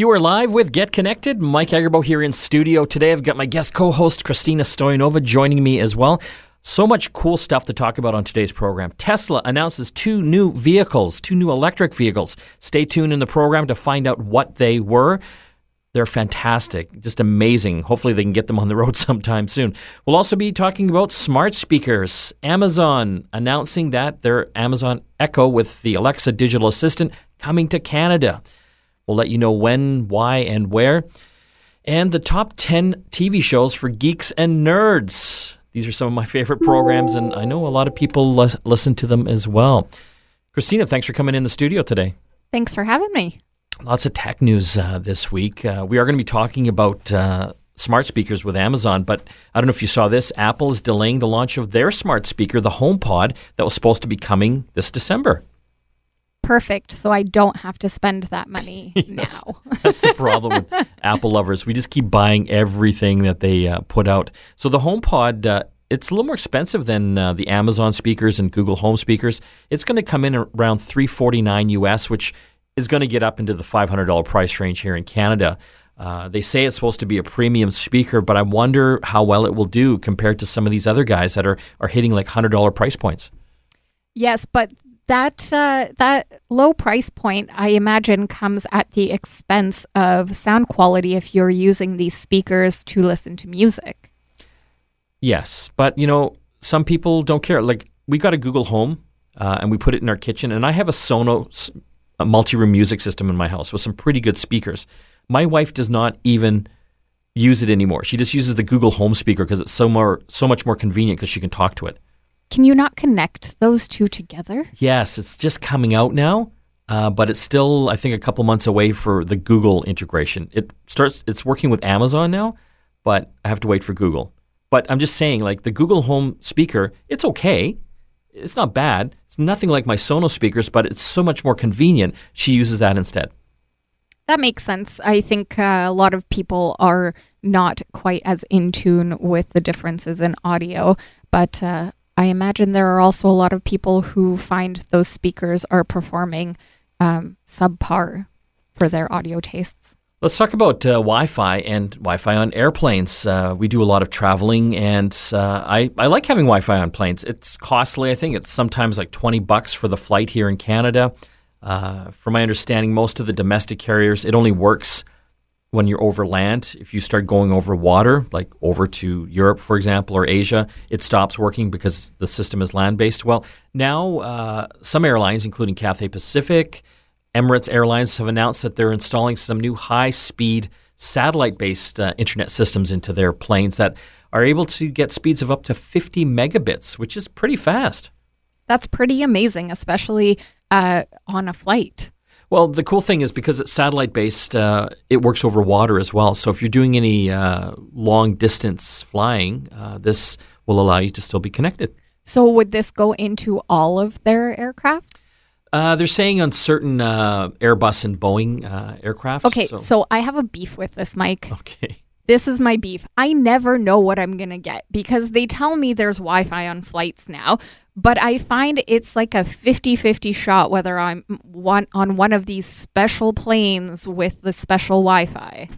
You are live with Get Connected. Mike Agerbo here in studio today. I've got my guest co-host Christina Stoyanova joining me as well. So much cool stuff to talk about on today's program. Tesla announces two new vehicles, two new electric vehicles. Stay tuned in the program to find out what they were. They're fantastic, just amazing. Hopefully, they can get them on the road sometime soon. We'll also be talking about smart speakers. Amazon announcing that their Amazon Echo with the Alexa digital assistant coming to Canada. We'll let you know when, why, and where. And the top 10 TV shows for geeks and nerds. These are some of my favorite programs, and I know a lot of people l- listen to them as well. Christina, thanks for coming in the studio today. Thanks for having me. Lots of tech news uh, this week. Uh, we are going to be talking about uh, smart speakers with Amazon, but I don't know if you saw this. Apple is delaying the launch of their smart speaker, the HomePod, that was supposed to be coming this December perfect so I don't have to spend that money yes, now. that's the problem with Apple lovers. We just keep buying everything that they uh, put out. So the HomePod, uh, it's a little more expensive than uh, the Amazon speakers and Google Home speakers. It's going to come in around 349 US, which is going to get up into the $500 price range here in Canada. Uh, they say it's supposed to be a premium speaker, but I wonder how well it will do compared to some of these other guys that are, are hitting like $100 price points. Yes, but that uh, that low price point, I imagine, comes at the expense of sound quality if you're using these speakers to listen to music. Yes, but you know, some people don't care. Like we got a Google Home, uh, and we put it in our kitchen, and I have a Sonos a multi-room music system in my house with some pretty good speakers. My wife does not even use it anymore. She just uses the Google Home speaker because it's so more so much more convenient because she can talk to it. Can you not connect those two together? Yes, it's just coming out now, uh, but it's still, I think, a couple months away for the Google integration. It starts, it's working with Amazon now, but I have to wait for Google. But I'm just saying, like the Google Home speaker, it's okay. It's not bad. It's nothing like my Sonos speakers, but it's so much more convenient. She uses that instead. That makes sense. I think uh, a lot of people are not quite as in tune with the differences in audio, but uh, I imagine there are also a lot of people who find those speakers are performing um, subpar for their audio tastes. Let's talk about uh, Wi-Fi and Wi-Fi on airplanes. Uh, we do a lot of traveling, and uh, I, I like having Wi-Fi on planes. It's costly. I think it's sometimes like twenty bucks for the flight here in Canada. Uh, from my understanding, most of the domestic carriers it only works when you're over land, if you start going over water, like over to Europe, for example, or Asia, it stops working because the system is land based. Well, now uh, some airlines, including Cathay Pacific, Emirates Airlines, have announced that they're installing some new high speed satellite based uh, internet systems into their planes that are able to get speeds of up to 50 megabits, which is pretty fast. That's pretty amazing, especially uh, on a flight. Well, the cool thing is because it's satellite based, uh, it works over water as well. So if you're doing any uh, long distance flying, uh, this will allow you to still be connected. So would this go into all of their aircraft? Uh, they're saying on certain uh, Airbus and Boeing uh, aircraft. Okay, so. so I have a beef with this, Mike. Okay. This is my beef. I never know what I'm going to get because they tell me there's Wi Fi on flights now, but I find it's like a 50 50 shot whether I'm one, on one of these special planes with the special Wi Fi.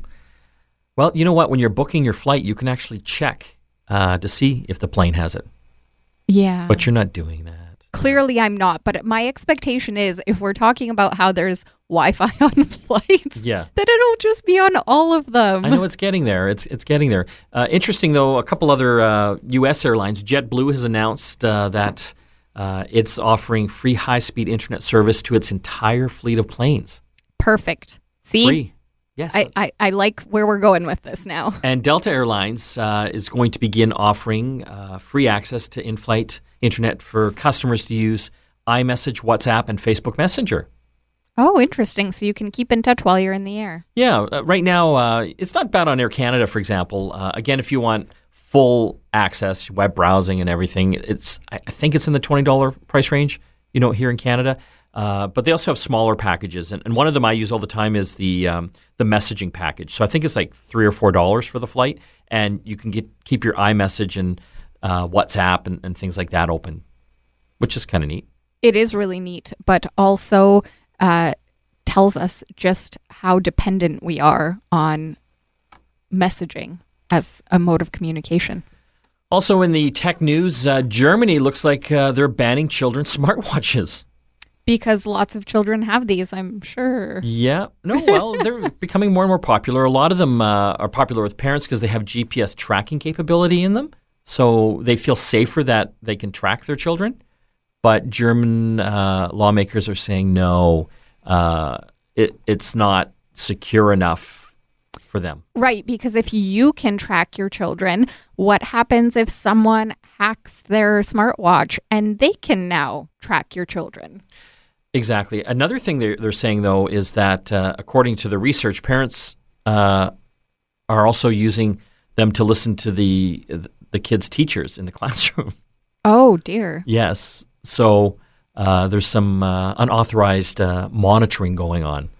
Well, you know what? When you're booking your flight, you can actually check uh, to see if the plane has it. Yeah. But you're not doing that. Clearly, I'm not. But my expectation is if we're talking about how there's Wi-Fi on flights, yeah, that it'll just be on all of them. I know it's getting there. It's it's getting there. Uh, interesting though, a couple other uh, U.S. airlines, JetBlue has announced uh, that uh, it's offering free high-speed internet service to its entire fleet of planes. Perfect. See. Free. Yes. I, I, I, like where we're going with this now. And Delta Airlines uh, is going to begin offering uh, free access to in flight internet for customers to use iMessage, WhatsApp, and Facebook Messenger. Oh, interesting. So you can keep in touch while you're in the air. Yeah. Uh, right now, uh, it's not bad on Air Canada, for example. Uh, again, if you want full access, web browsing, and everything, it's I think it's in the $20 price range, you know, here in Canada. Uh, but they also have smaller packages, and, and, one of them I use all the time is the um, the messaging package. So I think it's like three or four dollars for the flight, and you can get keep your iMessage and uh, WhatsApp and, and, things like that open, which is kind of neat. It is really neat, but also uh, tells us just how dependent we are on messaging as a mode of communication. Also, in the tech news, uh, Germany looks like uh, they're banning children's smartwatches. Because lots of children have these, I'm sure. Yeah. No, well, they're becoming more and more popular. A lot of them uh, are popular with parents because they have GPS tracking capability in them. So they feel safer that they can track their children. But German uh, lawmakers are saying no, uh, it, it's not secure enough for them. Right, because if you can track your children, what happens if someone hacks their smartwatch and they can now track your children? Exactly. Another thing they're, they're saying, though, is that uh, according to the research, parents uh, are also using them to listen to the the kids' teachers in the classroom. Oh dear. Yes. So uh, there's some uh, unauthorized uh, monitoring going on,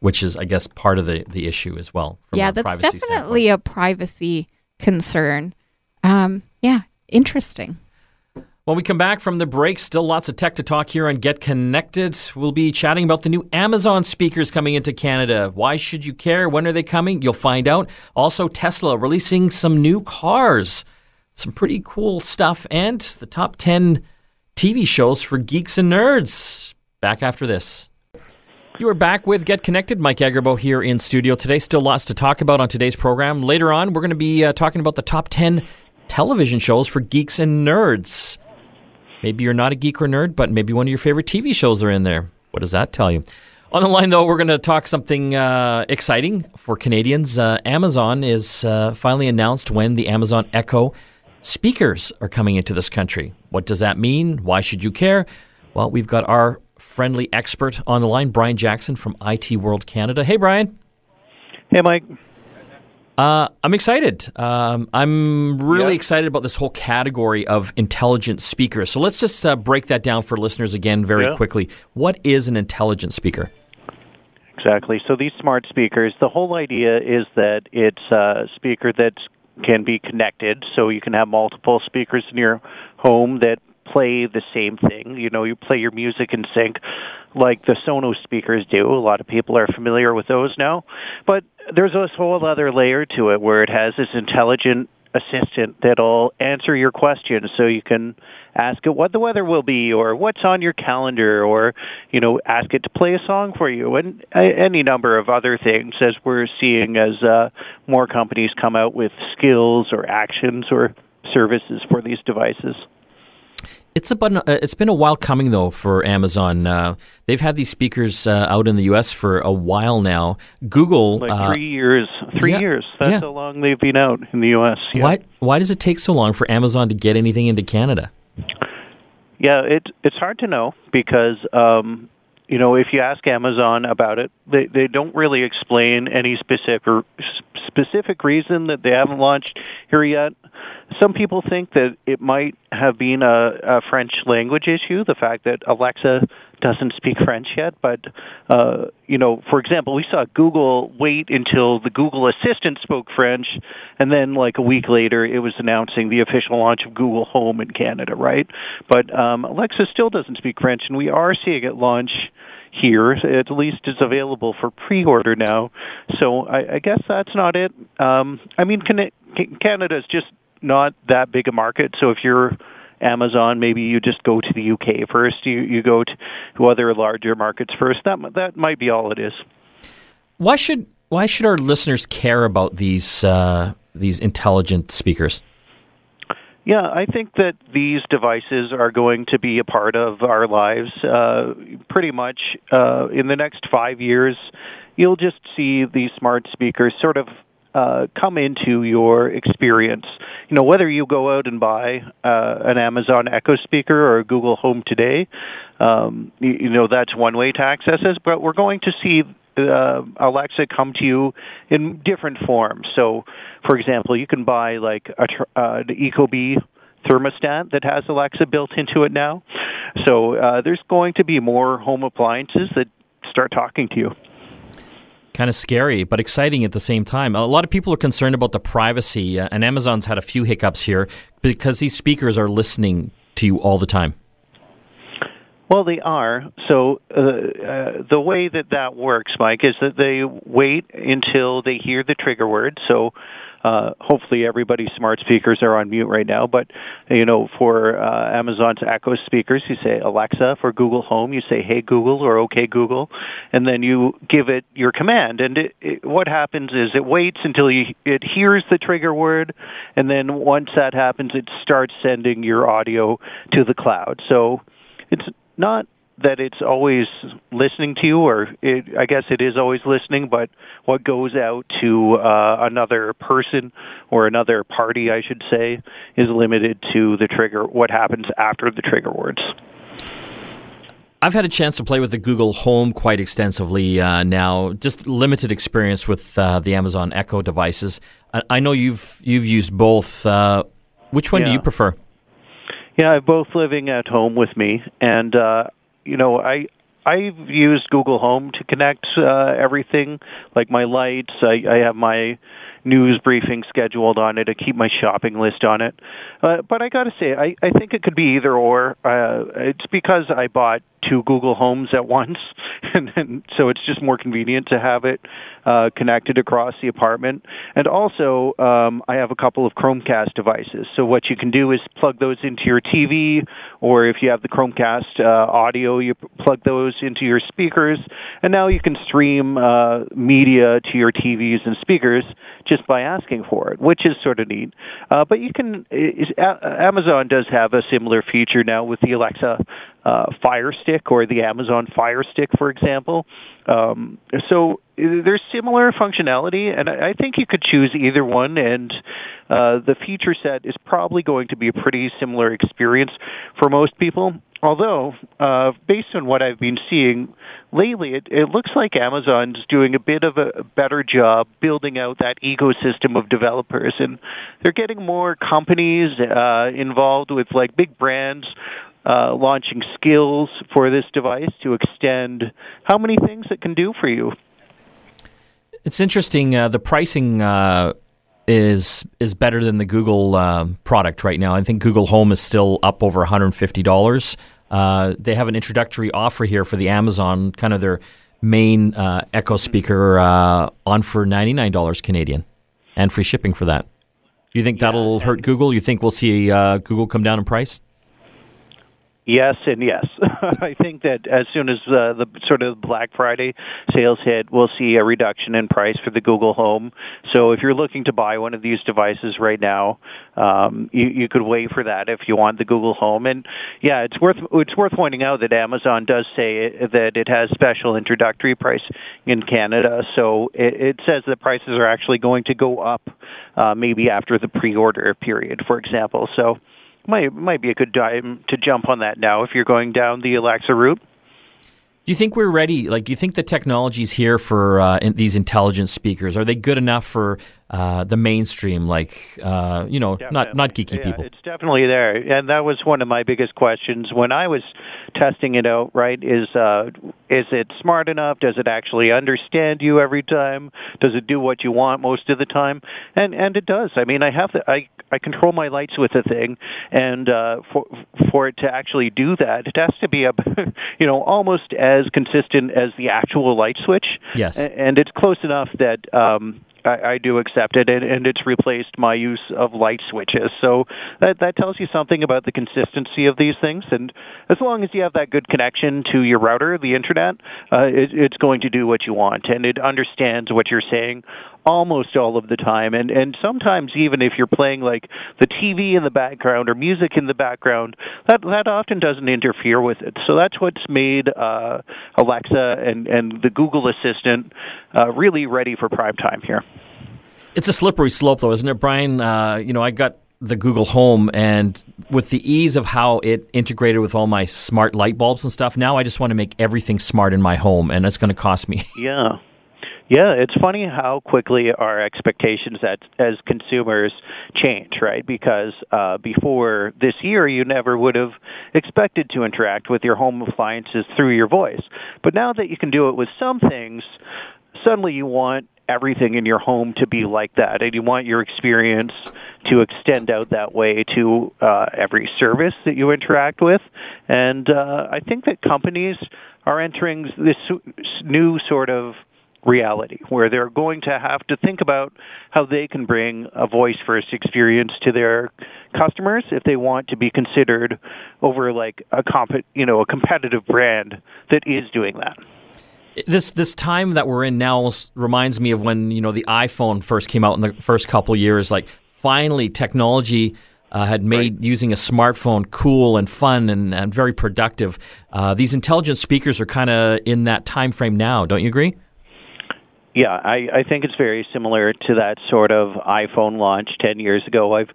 which is, I guess, part of the, the issue as well. yeah, that's definitely standpoint. a privacy concern. Um, yeah, interesting. When we come back from the break, still lots of tech to talk here on Get Connected. We'll be chatting about the new Amazon speakers coming into Canada. Why should you care? When are they coming? You'll find out. Also, Tesla releasing some new cars. Some pretty cool stuff. And the top 10 TV shows for geeks and nerds. Back after this. You are back with Get Connected. Mike Agerbo here in studio today. Still lots to talk about on today's program. Later on, we're going to be uh, talking about the top 10 television shows for geeks and nerds. Maybe you're not a geek or nerd, but maybe one of your favorite TV shows are in there. What does that tell you? On the line, though, we're going to talk something uh, exciting for Canadians. Uh, Amazon is uh, finally announced when the Amazon Echo speakers are coming into this country. What does that mean? Why should you care? Well, we've got our friendly expert on the line, Brian Jackson from IT World Canada. Hey, Brian. Hey, Mike. Uh, I'm excited. Um, I'm really excited about this whole category of intelligent speakers. So let's just uh, break that down for listeners again very yeah. quickly. What is an intelligent speaker? Exactly. So these smart speakers, the whole idea is that it's a speaker that can be connected, so you can have multiple speakers in your home that play the same thing. You know, you play your music in sync like the Sonos speakers do. A lot of people are familiar with those now. But there's this whole other layer to it where it has this intelligent assistant that'll answer your questions so you can ask it what the weather will be or what's on your calendar or you know ask it to play a song for you and uh, any number of other things as we're seeing as uh, more companies come out with skills or actions or services for these devices it's about uh, it's been a while coming though for Amazon. Uh, they've had these speakers uh, out in the U.S. for a while now. Google, like uh, three years, three yeah, years. That's yeah. how long they've been out in the U.S. Yeah. Why why does it take so long for Amazon to get anything into Canada? Yeah, it it's hard to know because um, you know if you ask Amazon about it, they they don't really explain any specific specific reason that they haven't launched here yet. Some people think that it might have been a, a French language issue, the fact that Alexa doesn't speak French yet. But, uh, you know, for example, we saw Google wait until the Google Assistant spoke French, and then like a week later, it was announcing the official launch of Google Home in Canada, right? But um, Alexa still doesn't speak French, and we are seeing it launch here. At least it's available for pre-order now. So I, I guess that's not it. Um, I mean, Canada is just not that big a market. So if you're Amazon, maybe you just go to the UK first. You you go to, other larger markets first. That that might be all it is. Why should why should our listeners care about these uh, these intelligent speakers? Yeah, I think that these devices are going to be a part of our lives uh, pretty much uh, in the next five years. You'll just see these smart speakers sort of uh, come into your experience. You know, whether you go out and buy uh, an Amazon Echo speaker or a Google Home today, um, you, you know that's one way to access this. But we're going to see uh, Alexa come to you in different forms. So, for example, you can buy like a uh, the Ecobee thermostat that has Alexa built into it now. So uh, there's going to be more home appliances that start talking to you. Kind of scary, but exciting at the same time. A lot of people are concerned about the privacy, uh, and Amazon's had a few hiccups here because these speakers are listening to you all the time. Well, they are. So uh, uh, the way that that works, Mike, is that they wait until they hear the trigger word. So uh, hopefully everybody's smart speakers are on mute right now. But you know, for uh, Amazon's Echo speakers, you say Alexa. For Google Home, you say Hey Google or OK Google, and then you give it your command. And it, it, what happens is it waits until you, it hears the trigger word, and then once that happens, it starts sending your audio to the cloud. So it's not that it's always listening to you, or it, I guess it is always listening, but what goes out to uh, another person or another party, I should say, is limited to the trigger, what happens after the trigger words. I've had a chance to play with the Google Home quite extensively uh, now. Just limited experience with uh, the Amazon Echo devices. I, I, know you've you've used both. Uh, which one yeah. do you prefer? Yeah, I'm both living at home with me, and uh, you know, I I've used Google Home to connect uh, everything, like my lights. I, I have my news briefing scheduled on it. I keep my shopping list on it. Uh, but I got to say, I, I think it could be either or. Uh, it's because I bought two Google Homes at once, and then, so it's just more convenient to have it uh, connected across the apartment. And also, um, I have a couple of Chromecast devices. So what you can do is plug those into your TV, or if you have the Chromecast uh, audio, you plug those into your speakers, and now you can stream uh, media to your TVs and speakers just by asking for it, which is sort of neat. Uh, but you can, is, Amazon does have a similar feature now with the Alexa uh, Fire Stick or the Amazon Fire Stick, for example. Um, so there's similar functionality, and I think you could choose either one. And uh, the feature set is probably going to be a pretty similar experience for most people. Although, uh, based on what I've been seeing lately, it, it looks like Amazon's doing a bit of a better job building out that ecosystem of developers, and they're getting more companies uh, involved with like big brands uh, launching skills for this device to extend how many things it can do for you. It's interesting. Uh, the pricing uh, is is better than the Google uh, product right now. I think Google Home is still up over one hundred and fifty dollars. Uh, they have an introductory offer here for the Amazon, kind of their main uh, Echo speaker, on for ninety nine dollars Canadian, and free shipping for that. Do you think that'll hurt Google? You think we'll see Google come down in price? Yes and yes. I think that as soon as uh, the sort of Black Friday sales hit, we'll see a reduction in price for the Google Home. So if you're looking to buy one of these devices right now, um, you, you could wait for that if you want the Google Home. And yeah, it's worth it's worth pointing out that Amazon does say it, that it has special introductory price in Canada. So it, it says that prices are actually going to go up, uh, maybe after the pre-order period, for example. So might might be a good time to jump on that now if you're going down the Alexa route. Do you think we're ready? Like, do you think the technology's here for uh, in these intelligent speakers? Are they good enough for uh, the mainstream, like uh, you know, definitely. not not geeky yeah, people? It's definitely there, and that was one of my biggest questions when I was testing it out. Right? Is uh, is it smart enough? Does it actually understand you every time? Does it do what you want most of the time? And and it does. I mean, I have the I I control my lights with the thing, and uh, for for it to actually do that, it has to be a you know almost as consistent as the actual light switch. Yes, and it's close enough that um, I, I do accept it, and, and it's replaced my use of light switches. So that that tells you something about the consistency of these things. And as long as you have that good connection to your router, the internet, uh, it, it's going to do what you want, and it understands what you're saying almost all of the time and and sometimes even if you're playing like the TV in the background or music in the background that that often doesn't interfere with it so that's what's made uh Alexa and and the Google Assistant uh really ready for prime time here it's a slippery slope, though, isn't it, Brian? Uh, you know, I got the Google Home, and with the ease of how it integrated with all my smart light bulbs and stuff, now I just want to make everything smart in my home, and it's going to cost me. Yeah. Yeah, it's funny how quickly our expectations as, as consumers change, right? Because uh, before this year, you never would have expected to interact with your home appliances through your voice. But now that you can do it with some things, suddenly you want everything in your home to be like that and you want your experience to extend out that way to uh, every service that you interact with. And uh, I think that companies are entering this new sort of reality where they're going to have to think about how they can bring a voice first experience to their customers if they want to be considered over like a comp- you know a competitive brand that is doing that this this time that we're in now reminds me of when you know the iPhone first came out in the first couple years like finally technology uh, had made right. using a smartphone cool and fun and, and very productive. Uh, these intelligent speakers are kind of in that time frame now, don't you agree? Yeah, I, I think it's very similar to that sort of iPhone launch 10 years ago. I've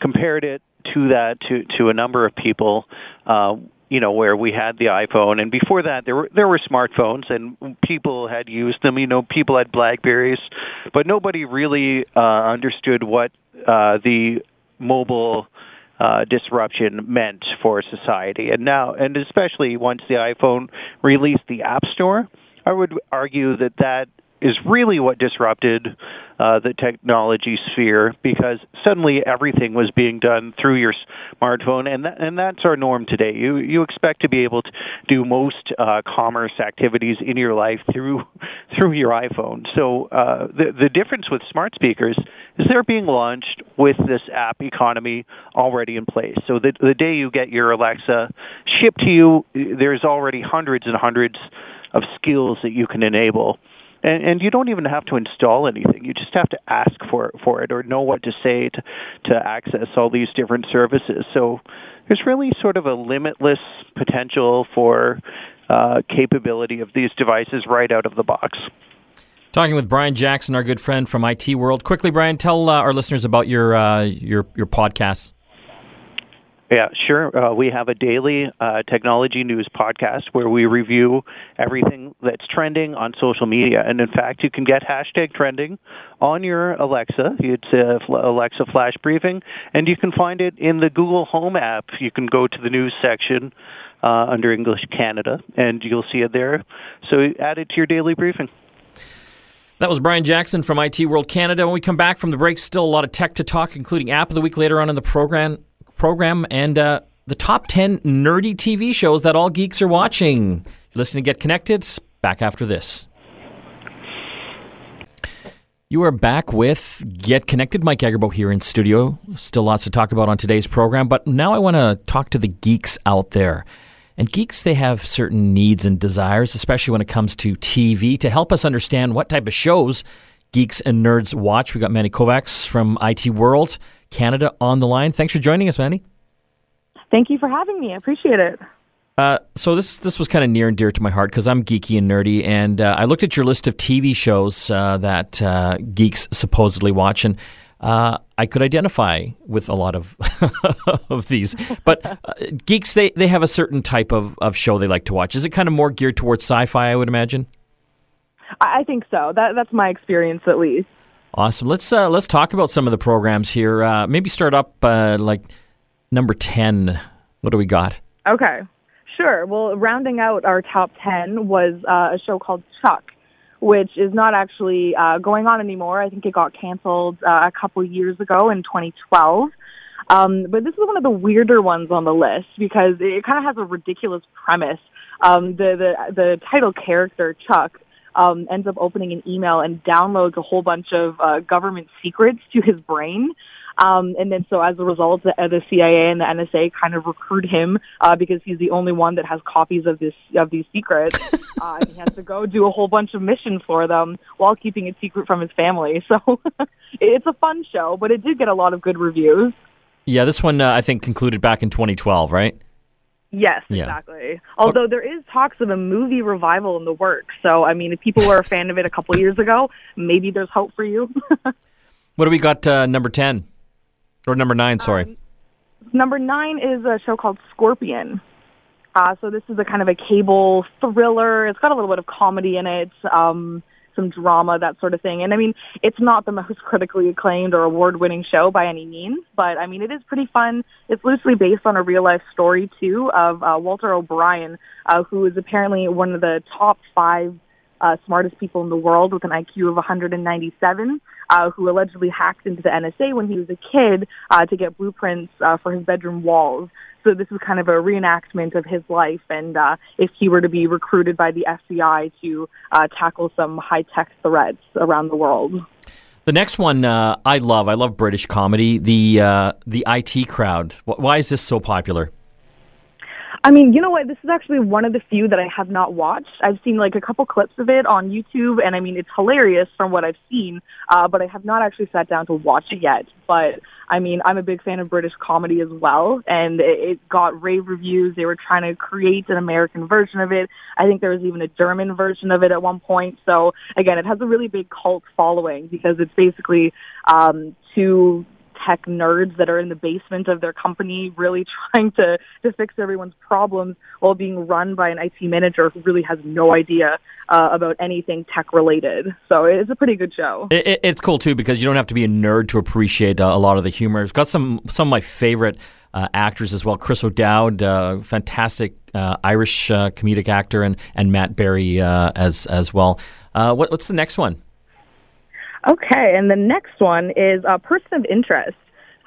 compared it to that to, to a number of people. Uh, you know where we had the iPhone and before that there were there were smartphones and people had used them you know people had blackberries but nobody really uh understood what uh the mobile uh, disruption meant for society. And now, and especially once the iPhone released the App Store, I would argue that that is really what disrupted uh, the technology sphere because suddenly everything was being done through your smartphone, and that, and that's our norm today. You you expect to be able to do most uh, commerce activities in your life through through your iPhone. So uh, the the difference with smart speakers is they're being launched with this app economy already in place. So the the day you get your Alexa shipped to you, there's already hundreds and hundreds of skills that you can enable and and you don't even have to install anything. You just have to ask for for it or know what to say to to access all these different services. So there's really sort of a limitless potential for uh, capability of these devices right out of the box. Talking with Brian Jackson, our good friend from IT World. Quickly, Brian, tell uh, our listeners about your uh, your your podcasts. Yeah, sure. Uh, we have a daily uh, technology news podcast where we review everything that's trending on social media. And in fact, you can get hashtag trending on your Alexa. It's a Alexa Flash Briefing, and you can find it in the Google Home app. You can go to the news section uh, under English Canada, and you'll see it there. So add it to your daily briefing. That was Brian Jackson from IT World Canada. When we come back from the break, still a lot of tech to talk, including App of the Week later on in the program program and uh, the top 10 nerdy TV shows that all geeks are watching. Listen to Get Connected. Back after this. You are back with Get Connected. Mike Agerbo here in studio. Still lots to talk about on today's program, but now I want to talk to the geeks out there. And geeks, they have certain needs and desires, especially when it comes to TV, to help us understand what type of shows geeks and nerds watch. We got Manny Kovacs from IT World Canada on the line. Thanks for joining us, Manny. Thank you for having me. I appreciate it. Uh, so this this was kind of near and dear to my heart because I'm geeky and nerdy, and uh, I looked at your list of TV shows uh, that uh, geeks supposedly watch, and uh, I could identify with a lot of of these. But uh, geeks, they, they have a certain type of, of show they like to watch. Is it kind of more geared towards sci-fi? I would imagine. I think so. That that's my experience, at least. Awesome. Let's uh, let's talk about some of the programs here. Uh, maybe start up uh, like number ten. What do we got? Okay, sure. Well, rounding out our top ten was uh, a show called Chuck, which is not actually uh, going on anymore. I think it got canceled uh, a couple years ago in 2012. Um, but this is one of the weirder ones on the list because it kind of has a ridiculous premise. Um, the the the title character Chuck um, ends up opening an email and downloads a whole bunch of uh, government secrets to his brain. Um, and then so as a result, the, uh, the CIA and the NSA kind of recruit him uh, because he's the only one that has copies of this of these secrets. uh, and he has to go do a whole bunch of missions for them while keeping it secret from his family. So it's a fun show, but it did get a lot of good reviews. Yeah, this one uh, I think concluded back in 2012, right? Yes, yeah. exactly. Although there is talks of a movie revival in the works. So, I mean, if people were a fan of it a couple years ago, maybe there's hope for you. what do we got uh, number 10? Or number 9, sorry. Um, number 9 is a show called Scorpion. Uh, so this is a kind of a cable thriller. It's got a little bit of comedy in it. Um, some drama, that sort of thing. And I mean, it's not the most critically acclaimed or award winning show by any means, but I mean, it is pretty fun. It's loosely based on a real life story, too, of uh, Walter O'Brien, uh, who is apparently one of the top five uh, smartest people in the world with an IQ of 197, uh, who allegedly hacked into the NSA when he was a kid uh, to get blueprints uh, for his bedroom walls. So this is kind of a reenactment of his life, and uh, if he were to be recruited by the FBI to uh, tackle some high-tech threats around the world. The next one uh, I love. I love British comedy. The uh, the IT crowd. Why is this so popular? I mean, you know what? This is actually one of the few that I have not watched. I've seen like a couple clips of it on YouTube, and I mean, it's hilarious from what I've seen. Uh, but I have not actually sat down to watch it yet. But I mean, I'm a big fan of British comedy as well, and it, it got rave reviews. They were trying to create an American version of it. I think there was even a German version of it at one point. So again, it has a really big cult following because it's basically um, two tech nerds that are in the basement of their company really trying to, to fix everyone's problems while being run by an IT manager who really has no idea uh, about anything tech related. So it's a pretty good show. It, it, it's cool too because you don't have to be a nerd to appreciate uh, a lot of the humor. It's got some some of my favorite uh, actors as well. Chris O'Dowd, uh, fantastic uh, Irish uh, comedic actor, and and Matt Berry as as well. What, what's the next one? Okay, and the next one is a person of interest,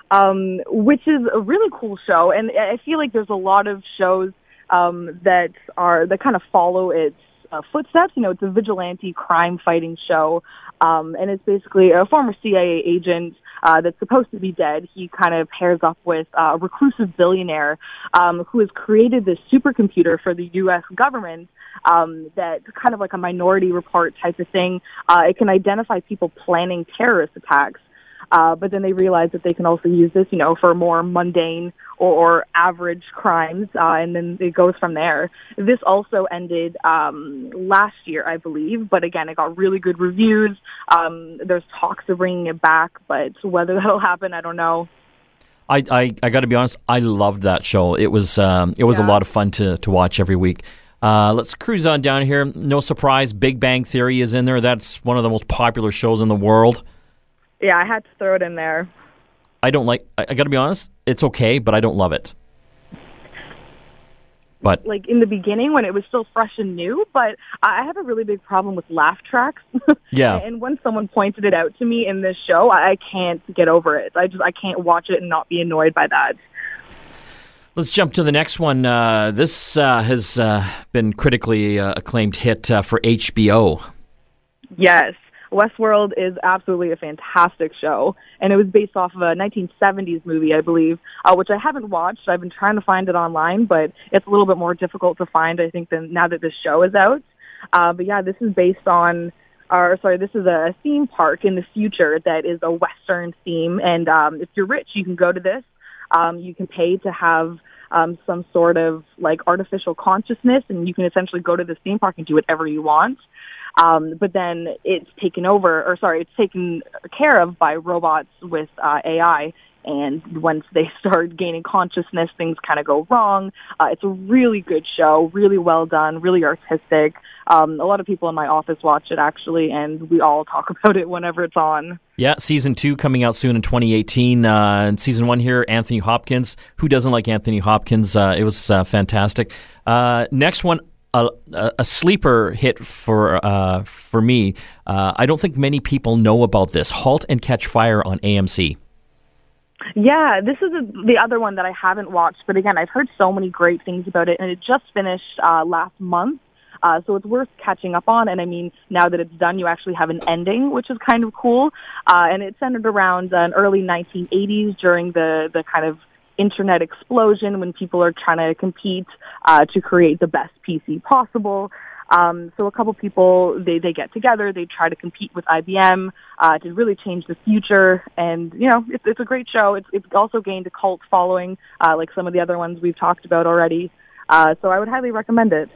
um, which is a really cool show, and I feel like there's a lot of shows um, that are that kind of follow its uh, footsteps. You know, it's a vigilante crime fighting show, um, and it's basically a former CIA agent uh, that's supposed to be dead. He kind of pairs up with uh, a reclusive billionaire um, who has created this supercomputer for the U.S. government um, that kind of like a minority report type of thing. Uh, it can identify people planning terrorist attacks. Uh, but then they realize that they can also use this, you know, for more mundane or, or average crimes, uh, and then it goes from there. This also ended um, last year, I believe, but again, it got really good reviews. Um, there's talks of bringing it back, but whether that'll happen, I don't know. I, I, I got to be honest. I loved that show. It was um, it was yeah. a lot of fun to, to watch every week. Uh, let's cruise on down here. No surprise, Big Bang Theory is in there. That's one of the most popular shows in the world. Yeah, I had to throw it in there. I don't like. I, I got to be honest. It's okay, but I don't love it. But like in the beginning when it was still fresh and new, but I have a really big problem with laugh tracks. yeah. and when someone pointed it out to me in this show, I can't get over it. I just I can't watch it and not be annoyed by that. Let's jump to the next one. Uh, this uh, has uh, been critically uh, acclaimed hit uh, for HBO. Yes, Westworld is absolutely a fantastic show, and it was based off of a 1970s movie, I believe, uh, which I haven't watched. I've been trying to find it online, but it's a little bit more difficult to find, I think, than now that this show is out. Uh, but yeah, this is based on or sorry, this is a theme park in the future that is a Western theme. And um, if you're rich, you can go to this. Um, you can pay to have um, some sort of like artificial consciousness, and you can essentially go to this theme park and do whatever you want. Um, but then it's taken over, or sorry, it's taken care of by robots with uh, AI. And once they start gaining consciousness, things kind of go wrong. Uh, it's a really good show, really well done, really artistic. Um, a lot of people in my office watch it actually, and we all talk about it whenever it's on. Yeah, season two coming out soon in 2018. Uh, season one here, Anthony Hopkins. Who doesn't like Anthony Hopkins? Uh, it was uh, fantastic. Uh, next one, a, a, sleeper hit for uh, for me. Uh, I don't think many people know about this. *Halt and Catch Fire* on AMC. Yeah, this is a, the other one that I haven't watched, but again, I've heard so many great things about it, and it just finished last month. Uh, so it's worth catching up on. And I mean, now that it's done, you actually have an ending, which is kind of cool. Uh, and it's centered around an early 1980s during the, the kind of internet explosion when people are trying to compete uh, to create the best PC possible. Um, so a couple people they they get together, they try to compete with IBM uh, to really change the future, and you know it's it's a great show. It's it's also gained a cult following, uh, like some of the other ones we've talked about already. Uh, so I would highly recommend it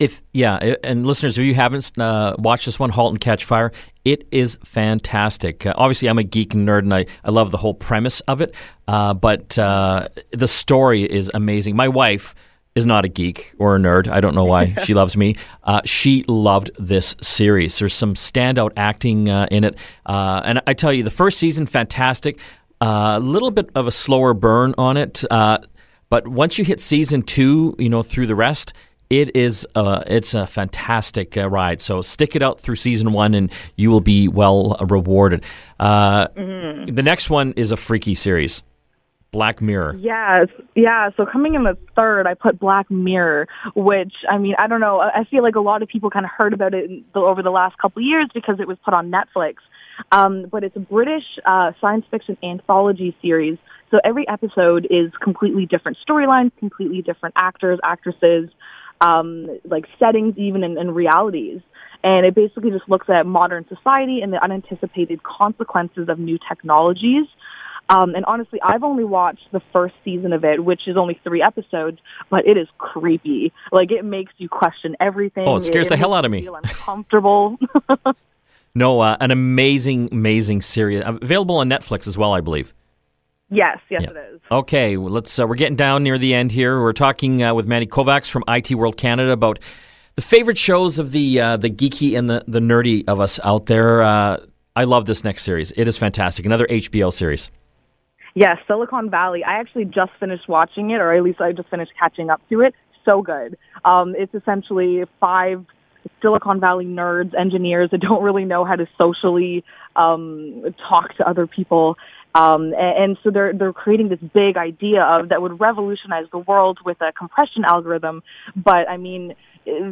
if yeah, and listeners, if you haven't uh, watched this one, *Halt and Catch Fire*, it is fantastic. Uh, obviously, I'm a geek nerd, and I, I love the whole premise of it. Uh, but uh, the story is amazing. My wife is not a geek or a nerd. I don't know why she loves me. Uh, she loved this series. There's some standout acting uh, in it, and I tell you, the first season fantastic. A little bit of a slower burn on it, but once you hit season two, you know through the rest it is uh, it's a fantastic uh, ride. So stick it out through season one, and you will be well rewarded. Uh, mm-hmm. The next one is a freaky series. Black Mirror. Yes, yeah. So coming in the third, I put Black Mirror, which I mean, I don't know. I feel like a lot of people kind of heard about it over the last couple of years because it was put on Netflix. Um, but it's a British uh, science fiction anthology series. So every episode is completely different storylines, completely different actors, actresses, um, like settings, even and, and realities. And it basically just looks at modern society and the unanticipated consequences of new technologies. Um, and honestly, I've only watched the first season of it, which is only three episodes, but it is creepy. Like it makes you question everything. Oh, it scares it, the hell out of me. Feel uncomfortable. no, uh, an amazing, amazing series available on Netflix as well, I believe. Yes, yes, yeah. it is. Okay, well, let's. Uh, we're getting down near the end here. We're talking uh, with Mandy Kovacs from IT World Canada about the favorite shows of the uh, the geeky and the, the nerdy of us out there. Uh, I love this next series. It is fantastic. Another HBO series. Yes, Silicon Valley. I actually just finished watching it, or at least I just finished catching up to it. So good. Um, it's essentially five Silicon Valley nerds, engineers that don't really know how to socially um, talk to other people. Um, and, and so they're they're creating this big idea of that would revolutionize the world with a compression algorithm. But I mean,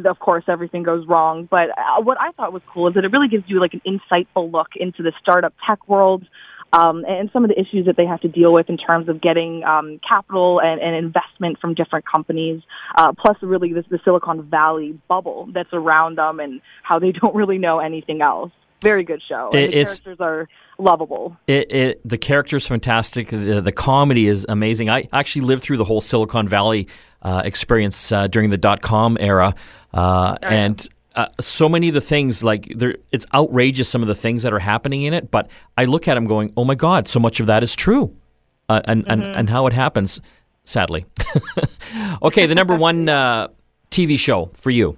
of course, everything goes wrong. But uh, what I thought was cool is that it really gives you like an insightful look into the startup tech world um, and some of the issues that they have to deal with in terms of getting um, capital and, and investment from different companies, uh, plus really this, the Silicon Valley bubble that's around them and how they don't really know anything else. Very good show. And the characters are lovable. It, it, the characters fantastic. The, the comedy is amazing. I actually lived through the whole Silicon Valley uh, experience uh, during the dot com era, uh, oh, and uh, so many of the things like it's outrageous some of the things that are happening in it but i look at them going oh my god so much of that is true. Uh, and, mm-hmm. and and how it happens sadly. Okay the number one uh, tv show for you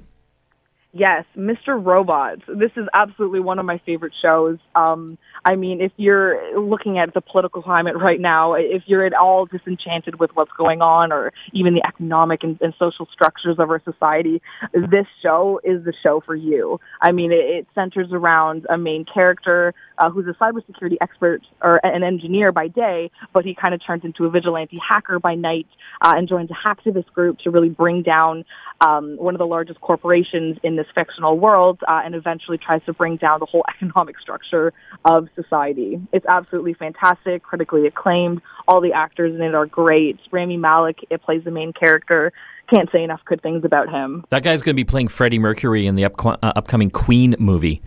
Yes, Mr. Robots. This is absolutely one of my favorite shows. Um, I mean, if you're looking at the political climate right now, if you're at all disenchanted with what's going on or even the economic and, and social structures of our society, this show is the show for you. I mean, it, it centers around a main character uh, who's a cybersecurity expert or an engineer by day, but he kind of turns into a vigilante hacker by night uh, and joins a hacktivist group to really bring down um, one of the largest corporations in this fictional world uh, and eventually tries to bring down the whole economic structure of society. It's absolutely fantastic, critically acclaimed. All the actors in it are great. Rami Malek it plays the main character. Can't say enough good things about him. That guy's going to be playing Freddie Mercury in the uh, upcoming Queen movie.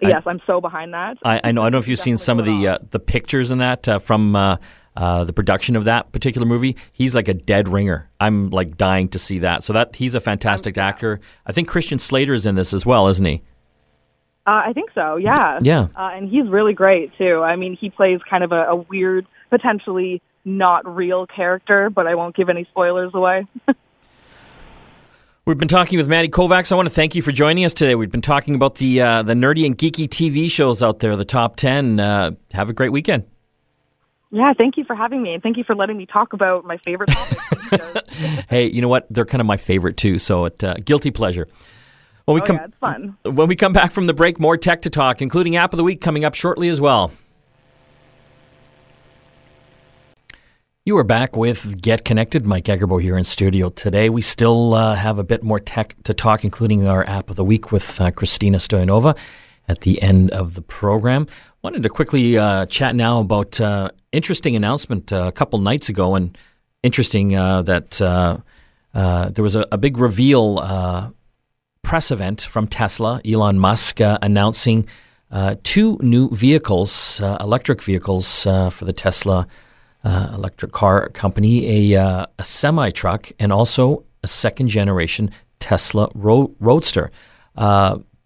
Yes, I, am so behind that. I, I know. I don't know if you've seen some of the uh, the pictures in that uh, from uh, the production of that particular movie. He's like a dead ringer. I'm like dying to see that. So that he's a fantastic actor. I think Christian Slater is in this as well, isn't he? Uh, I think so. Yeah. Yeah. Uh, and he's really great too. I mean, he plays kind of a, a weird, potentially not real character, but I won't give any spoilers away. We've been talking with Mandy Kovacs. I want to thank you for joining us today. We've been talking about the uh, the nerdy and geeky TV shows out there, the top ten. Uh, have a great weekend. Yeah, thank you for having me, and thank you for letting me talk about my favorite topics. hey, you know what? They're kind of my favorite too. So, it uh, guilty pleasure. When we oh, come, yeah, it's fun. When we come back from the break, more tech to talk, including app of the week coming up shortly as well. You are back with Get Connected. Mike Agerbo here in studio today. We still uh, have a bit more tech to talk, including our app of the week with uh, Christina Stoyanova at the end of the program. Wanted to quickly uh, chat now about uh, interesting announcement uh, a couple nights ago, and interesting uh, that uh, uh, there was a, a big reveal uh, press event from Tesla. Elon Musk announcing two new vehicles, electric vehicles for the Tesla electric car company, a, a semi truck, and also a second generation Tesla Ro- Roadster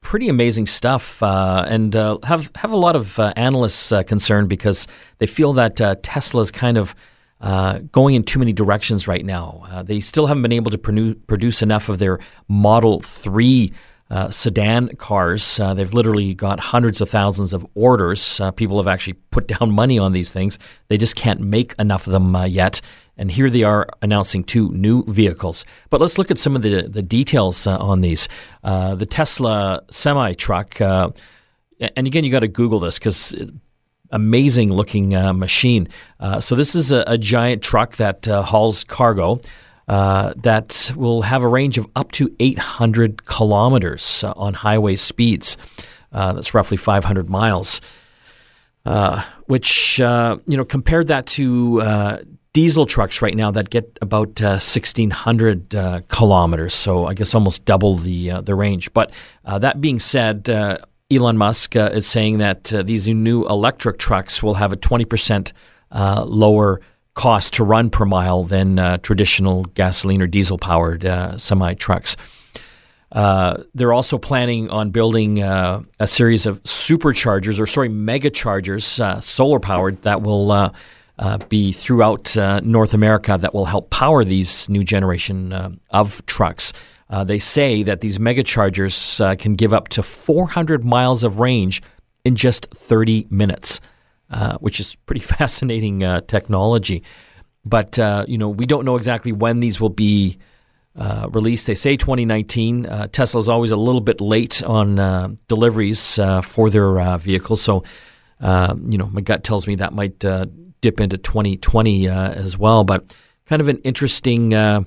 pretty amazing stuff, uh, and uh, have have a lot of uh, analysts uh, concerned because they feel that uh, Tesla's kind of uh, going in too many directions right now. they still haven't been able to produce enough of their Model Three. sedan cars. they've literally got hundreds of thousands of orders. people have actually put down money on these things. They just can't make enough of them yet. And here they are announcing two new vehicles. But let's look at some of the, the details uh, on these. Uh, the Tesla semi truck, uh, and again, you got to Google this because amazing looking uh, machine. Uh, so, this is a, a giant truck that uh, hauls cargo. that will have a range of up to 800 kilometers on highway speeds. that's roughly 500 miles. Uh, which uh, you know compared that to uh, diesel trucks right now that get about 1,600 uh, uh, kilometers, so I guess almost double the the range. But that being said, Elon Musk is saying that these new electric trucks will have a 20 percent lower cost to run per mile than traditional gasoline or diesel powered semi trucks. Uh, they're also planning on building uh, a series of superchargers, or sorry, mega chargers, uh, solar powered, that will uh, uh, be throughout North America that will help power these new generation of trucks. they say that these mega chargers can give up to 400 miles of range in just 30 minutes, which is pretty fascinating technology. But you know, we don't know exactly when these will be uh, released. They say 2019. Uh, Tesla is always a little bit late on uh, deliveries uh, for their uh, vehicles, so you know my gut tells me that might uh, dip into 2020 as well. But kind of an interesting, I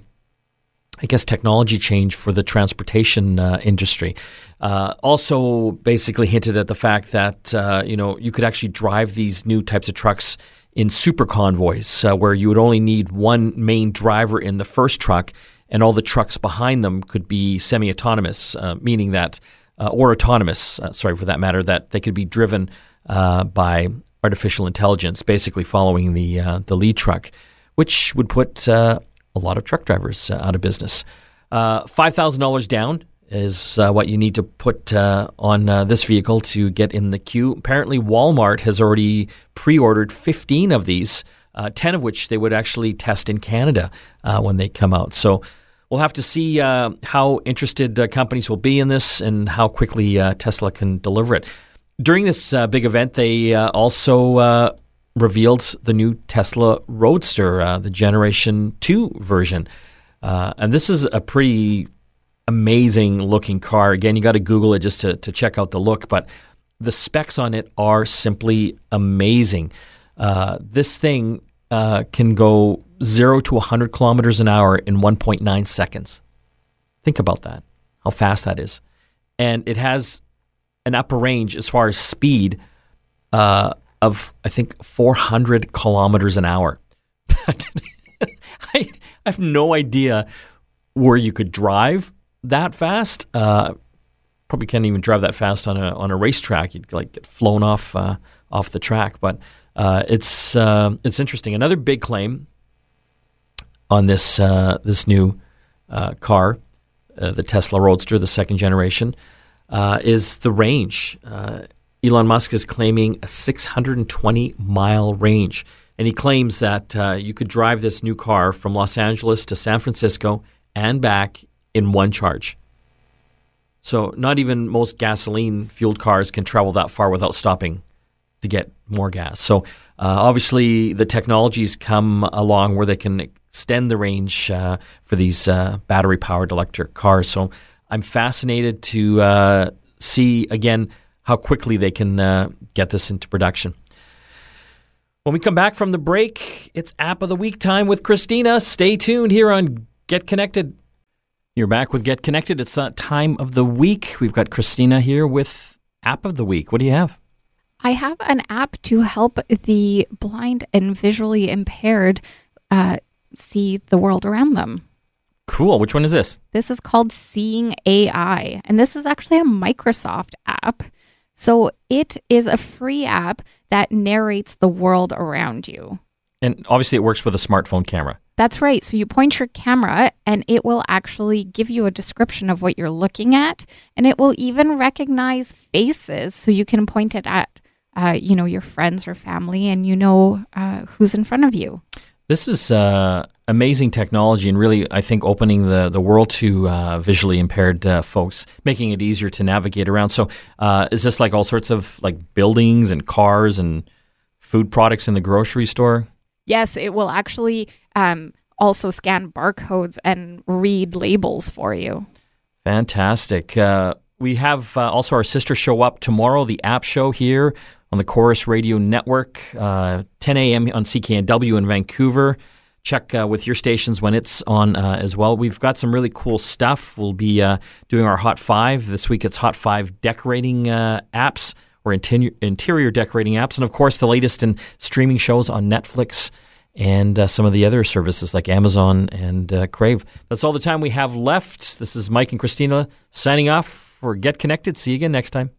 guess, technology change for the transportation industry. also, basically hinted at the fact that you know you could actually drive these new types of trucks in super convoys, where you would only need one main driver in the first truck and all the trucks behind them could be semi-autonomous, uh, meaning that, uh, or autonomous, uh, sorry for that matter, that they could be driven uh, by artificial intelligence, basically following the uh, the lead truck, which would put uh, a lot of truck drivers out of business. Five thousand dollars down is what you need to put on this vehicle to get in the queue. Apparently, Walmart has already pre-ordered fifteen of these. Uh, 10 of which they would actually test in Canada uh, when they come out. So We'll have to see uh, how interested uh, companies will be in this and how quickly uh, Tesla can deliver it. During this uh, big event, they uh, also uh, revealed the new Tesla Roadster, the Generation 2 version. and this is a pretty amazing looking car. Again, you got to Google it just to, to check out the look, but the specs on it are simply amazing. this thing can go 0 to 100 kilometers an hour in 1.9 seconds. Think about that, how fast that is. And it has an upper range as far as speed uh, of, I think, 400 kilometers an hour. I have no idea where you could drive that fast. Uh, probably can't even drive that fast on a on a racetrack. You'd like get flown off uh, off the track. But uh, it's uh, it's interesting. Another big claim on this uh, this new car, the Tesla Roadster, the second generation, uh, is the range. Uh, Elon Musk is claiming a 620 mile range, and he claims that uh, you could drive this new car from Los Angeles to San Francisco and back in one charge. So, not even most gasoline fueled cars can travel that far without stopping to get more gas. So, obviously, the technologies come along where they can extend the range uh, for these uh, battery powered electric cars. So I'm fascinated to uh, see again how quickly they can uh, get this into production. When we come back from the break, it's App of the Week time with Christina. Stay tuned here on Get Connected. You're back with Get Connected. It's that time of the week. We've got Christina here with App of the Week. What do you have? I have an app to help the blind and visually impaired uh, see the world around them. Cool. Which one is this? This is called Seeing AI, and this is actually a Microsoft app. So it is a free app that narrates the world around you. And obviously, it works with a smartphone camera. That's right. So you point your camera and it will actually give you a description of what you're looking at. And it will even recognize faces. So you can point it at, uh, you know, your friends or family and you know uh, who's in front of you. This is uh, amazing technology, and really, I think, opening the, the world to uh, visually impaired uh, folks, making it easier to navigate around. So, uh, is this like all sorts of like buildings and cars and food products in the grocery store? Yes, it will actually um, also scan barcodes and read labels for you. Fantastic. Uh, we have uh, also our sister show up tomorrow, the app show here on the Corus Radio Network, uh, 10 a.m. on CKNW in Vancouver. Check uh, with your stations when it's on uh, as well. We've got some really cool stuff. We'll be uh, doing our Hot Five this week. It's Hot Five decorating uh, apps or interior, interior decorating apps, and of course the latest in streaming shows on Netflix and uh, some of the other services like Amazon and uh, Crave. That's all the time we have left. This is Mike and Christina signing off for Get Connected. See you again next time.